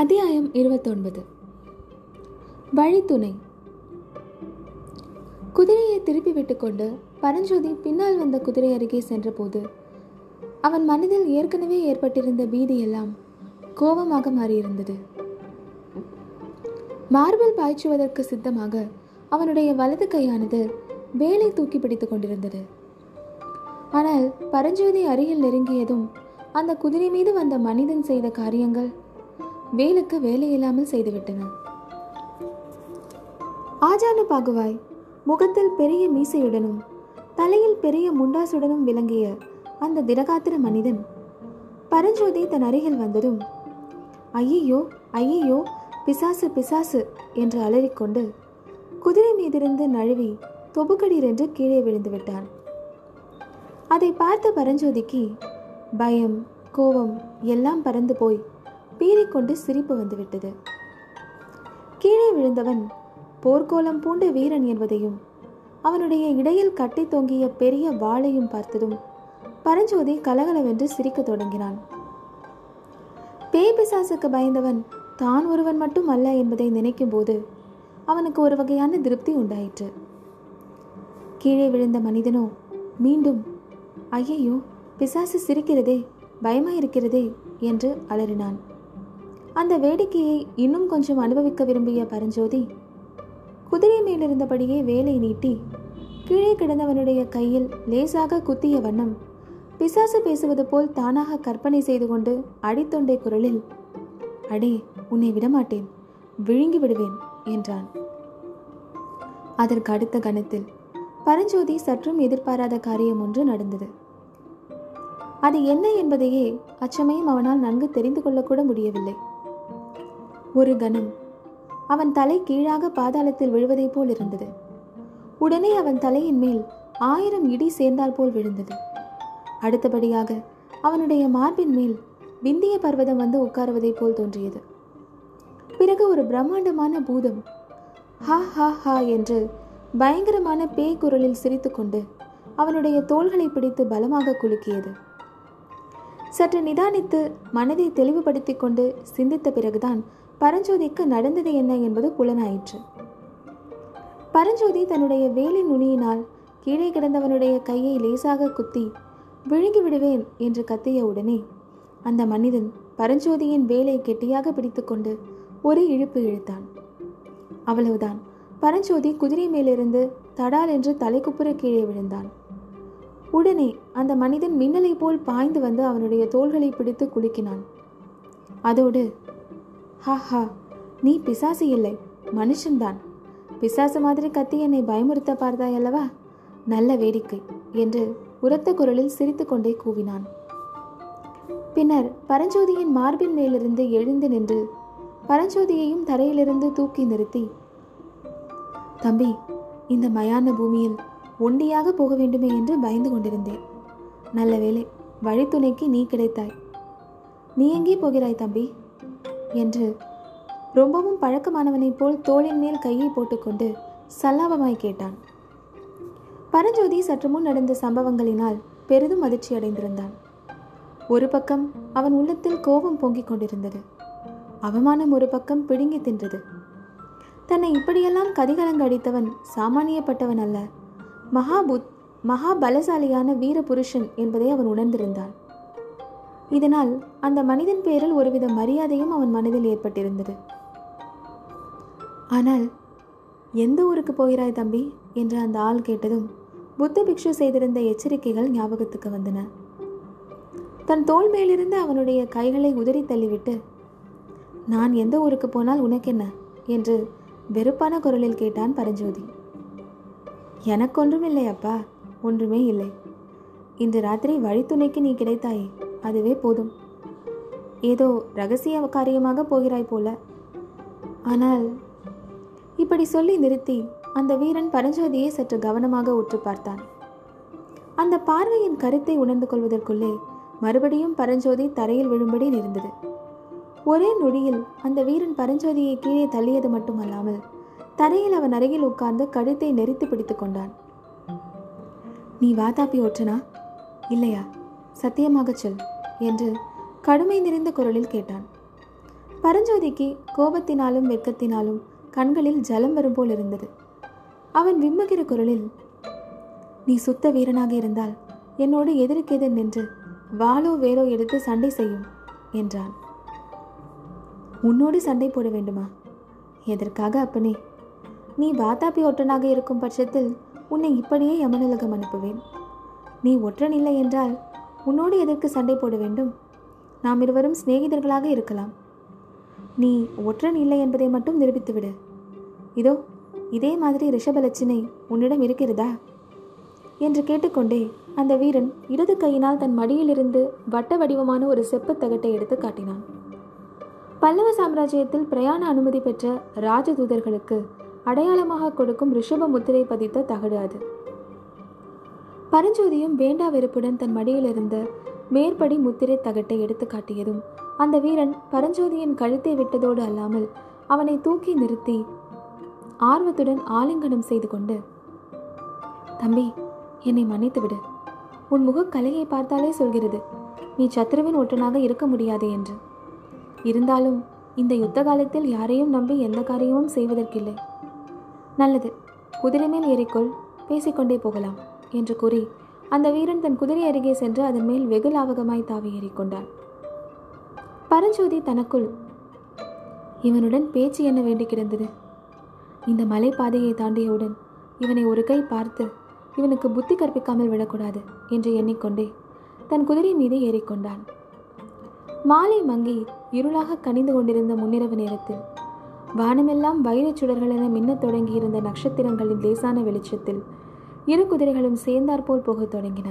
அத்தியாயம் இருபத்தொன்பது. வழித்துணை. குதிரையை திருப்பி விட்டுக்கொண்டு பரஞ்சோதி பின்னால் வந்த குதிரை அருகே சென்றபோது அவன் மனதில் ஏற்கனவே ஏற்பட்டிருந்த பீதி எல்லாம் கோபமாக மாறியிருந்தது. மார்பில் பாய்ச்சுவதற்கு சித்தமாக அவனுடைய வலது கையானது வேலை தூக்கி பிடித்துக் கொண்டிருந்தது. ஆனால் பரஞ்சோதி அருகில் நெருங்கியதும் அந்த குதிரை மீது வந்த மனிதன் செய்த காரியங்கள் வேலுக்கு வேலையில்லாமல் செய்துவிட்டன. ஆஜானு பாகுவாய் முகத்தில் பெரிய மீசையுடனும் தலையில் பெரிய முண்டாசுடனும் விளங்கிய அந்த திடகாத்திர மனிதன் பரஞ்சோதி தன் அருகில் வந்ததும் ஐயையோ ஐயையோ பிசாசு பிசாசு என்று அலறிக்கொண்டு குதிரை மீதிருந்து நழுவி தொபுக்கடீர் கீழே விழுந்து விட்டான். அதை பார்த்த பரஞ்சோதிக்கு பயம் கோபம் எல்லாம் பறந்து போய் பீறிக்கொண்டு சிரிப்பு வந்துவிட்டது. கீழே விழுந்தவன் போர்க்கோலம் பூண்ட வீரன் என்பதையும் அவனுடைய இடையில் கட்டி தொங்கிய பெரிய வாளையும் பார்த்ததும் பரஞ்சோதி கலகலவென்று சிரிக்கத் தொடங்கினான். பேய் பிசாசுக்கு பயந்தவன் தான் ஒருவன் மட்டும் அல்ல என்பதை நினைக்கும் போது அவனுக்கு ஒரு வகையான திருப்தி உண்டாயிற்று. கீழே விழுந்த மனிதனோ மீண்டும் ஐயையோ பிசாசு சிரிக்கிறதே பயமாயிருக்கிறதே என்று அலறினான். அந்த வேடிக்கையை இன்னும் கொஞ்சம் அனுபவிக்க விரும்பிய பரஞ்சோதி குதிரை மேலிருந்தபடியே வேலை நீட்டி கீழே கிடந்தவனுடைய கையில் லேசாக குத்திய வண்ணம் பிசாசு பேசுவது போல் தானாக கற்பனை செய்து கொண்டு அடித்தொண்டை குரலில் அடே உன்னை விடமாட்டேன் விழுங்கி விடுவேன் என்றான். அதற்கு அடுத்த கணத்தில் பரஞ்சோதி சற்றும் எதிர்பாராத காரியம் ஒன்று நடந்தது. அது என்ன என்பதையே அச்சமயம் அவனால் நன்கு தெரிந்து கொள்ளக்கூட முடியவில்லை. ஒரு கணம். அவன் தலை கீழாக பாதாளத்தில் விழுவதைப் போல் இருந்தது. உடனே அவன் தலையின் மேல் ஆயிரம் இடி சேர்ந்தால் போல் விழுந்தது. அடுத்தபடியாக அவனுடைய மார்பின் மேல் விந்திய பர்வதம் வந்து உட்காருவதைப் போல் தோன்றியது. பிறகு ஒரு பிரம்மாண்டமான பூதம் ஹா ஹா ஹா என்று பயங்கரமான பேய் குரலில் சிரித்துக்கொண்டு அவனுடைய தோள்களை பிடித்து பலமாக குலுக்கியது. சற்று நிதானித்து மனதை தெளிவுபடுத்திக் கொண்டு சிந்தித்த பிறகுதான் பரஞ்சோதிக்கு நடந்தது என்ன என்பது புலனாயிற்று. பரஞ்சோதி தன்னுடைய வேலை நுனியினால் கீழே கிடந்தவனுடைய கையை லேசாக குத்தி விழுங்கி விடுவேன் என்று கத்திய உடனே அந்த மனிதன் பரஞ்சோதியின் வேலை கெட்டியாக பிடித்துக்கொண்டு ஒரு இழுப்பு இழுத்தான். அவ்வளவுதான். பரஞ்சோதி குதிரை மேலிருந்து தடால் என்று தலைக்குப்புற கீழே விழுந்தான். உடனே அந்த மனிதன் மின்னலை போல் பாய்ந்து வந்து அவனுடைய தோள்களை பிடித்து குலுக்கினான். அதோடு ஹா ஹா. நீ பிசாசு இல்லை. மனுஷன்தான் பிசாசு மாதிரி கத்தி என்னை பயமுறுத்த பார்த்தாய் அல்லவா? நல்ல வேடிக்கை என்று உரத்த குரலில் சிரித்துக்கொண்டே கூவினான். பின்னர் பரஞ்சோதியின் மார்பின் மேலிருந்து எழுந்து நின்று பரஞ்சோதியையும் தரையிலிருந்து தூக்கி நிறுத்தி தம்பி இந்த மயான பூமியில் ஒண்டியாக போக வேண்டுமே என்று பயந்து கொண்டிருந்தேன். நல்ல வேலை வழித்துணைக்கு நீ கிடைத்தாய். நீ எங்கே போகிறாய் தம்பி? என்று ரொம்பவும் பழக்கமானவனைப் போல் தோளின் மேல் கையை போட்டுக்கொண்டு சல்லாபமாய் கேட்டான். பரஞ்சோதி சற்று முன் நடந்த சம்பவங்களினால் பெரிதும் அதிர்ச்சி அடைந்திருந்தான். ஒரு பக்கம் அவன் உள்ளத்தில் கோபம் பொங்கிக் கொண்டிருந்தது. அவமானம் ஒரு பக்கம் பிடுங்கி தின்றது. தன்னை இப்படியெல்லாம் கதிகலங்க அடித்தவன் சாமானியப்பட்டவன் அல்ல. மகாபுத் மகா பலசாலியான வீர புருஷன் என்பதை அவன் உணர்ந்திருந்தான். இதனால் அந்த மனிதன் பேரில் ஒருவித மரியாதையும் அவன் மனதில் ஏற்பட்டிருந்தது. ஆனால் எந்த ஊருக்கு போகிறாய் தம்பி? என்று அந்த ஆள் கேட்டதும் புத்த பிக்ஷு செய்திருந்த எச்சரிக்கைகள் ஞாபகத்துக்கு வந்தன. தன் தோல் மேலிருந்து அவனுடைய கைகளை உதறி தள்ளிவிட்டு நான் எந்த ஊருக்கு போனால் உனக்கென்ன? என்று வெறுப்பான குரலில் கேட்டான் பரஞ்சோதி. எனக்கொன்றும் இல்லை அப்பா ஒன்றுமே இல்லை. இன்று ராத்திரி வழித்துணைக்கு நீ கிடைத்தாயே அதுவே போதும். ஏதோ ரகசிய காரியமாக போகிறாய் போல. ஆனால் இப்படி சொல்லி நிறுத்தி அந்த வீரன் பரஞ்சோதியை சற்று கவனமாக உற்று பார்த்தான். அந்த பார்வையின் கருத்தை உணர்ந்து கொள்வதற்குள்ளே மறுபடியும் பரஞ்சோதி தரையில் விழும்படி நேர்ந்தது ஒரே நொடியில் அந்த வீரன் பரஞ்சோதியை கீழே தள்ளியது மட்டுமல்லாமல் தரையில் அவன் அருகில் உட்கார்ந்து கழுத்தை நெரித்து பிடித்து கொண்டான். நீ வாதாப்பி ஒற்றனா? இல்லையா? சத்தியமாக சொல் என்று கடுமை நிறைந்த குரலில் கேட்டான். பரஞ்சோதிக்கு கோபத்தினாலும் வெட்கத்தினாலும் கண்களில் ஜலம் வரும் போல் இருந்தது. அவன் விம்முகிற குரலில் நீ சுத்த வீரனாக இருந்தால் என்னோடு எதிர்க்கெதிர் நின்று வாளோ வேலோ எடுத்து சண்டை செய்யும் என்றான். உன்னோடு சண்டை போட வேண்டுமா? எதற்காக அப்பனே? நீ வாத்தாப்பி ஒற்றனாக இருக்கும் பட்சத்தில் உன்னை இப்படியே யமனுலகம் அனுப்புவேன். நீ ஒற்றன் இல்லை என்றால் உன்னோடு எதற்கு சண்டை போட வேண்டும்? நாம் இருவரும் சிநேகிதர்களாக இருக்கலாம். நீ ஒற்றன் இல்லை என்பதை மட்டும் நிரூபித்துவிடு. இதோ இதே மாதிரி ரிஷபலட்சணை உன்னிடம் இருக்கிறதா? என்று கேட்டுக்கொண்டே அந்த வீரன் இடது கையினால் தன் மடியிலிருந்து வட்ட வடிவமான ஒரு செப்பு தகட்டை எடுத்து காட்டினான். பல்லவ சாம்ராஜ்யத்தில் பிரயாண அனுமதி பெற்ற ராஜதூதர்களுக்கு அடையாளமாக கொடுக்கும் ரிஷப முத்திரை பதித்த தகடு அது. பரஞ்சோதியும் வேண்டா வெறுப்புடன் தன் மடியிலிருந்த மேற்படி முத்திரை தகட்டை எடுத்து காட்டியதும் அந்த வீரன் பரஞ்சோதியின் கழுத்தை விட்டதோடு அல்லாமல் அவனை தூக்கி நிறுத்தி ஆர்வத்துடன் ஆலிங்கனம் செய்து கொண்டு தம்பி என்னை மன்னித்துவிடு உன் முகக் கலையை பார்த்தாலே சொல்கிறது நீ சத்ருவின் ஒற்றனாக இருக்க முடியாது என்று. இருந்தாலும் இந்த யுத்த காலத்தில் யாரையும் நம்பி எந்த காரியமும் செய்வதற்கில்லை. நல்லது குதிரை மேல் ஏறிக்கொள் பேசிக்கொண்டே போகலாம். என்று கூறி அந்த வீரன் தன் குதிரை அருகே சென்று அதன் மேல் வெகு லாவகமாய் தாவி ஏறிக்கொண்டான். பரஞ்சோதி தனக்குள் இவனுடன் பேச்சு என்ன வேண்டி கிடந்தது? இந்த மலைப்பாதையை தாண்டியவுடன் இவனை ஒரு கை பார்த்து இவனுக்கு புத்தி கற்பிக்காமல் விடக்கூடாது என்று எண்ணிக்கொண்டே தன் குதிரை மீது ஏறிக்கொண்டான். மாலை மங்கி இருளாக கனிந்து கொண்டிருந்த முன்னிரவு நேரத்தில் வானமெல்லாம் வைரச் சுடர்கள் என மின்னத் தொடங்கியிருந்த நட்சத்திரங்களின் லேசான வெளிச்சத்தில் இரு குதிரைகளும் சேர்ந்தாற்போல் போகத் தொடங்கின.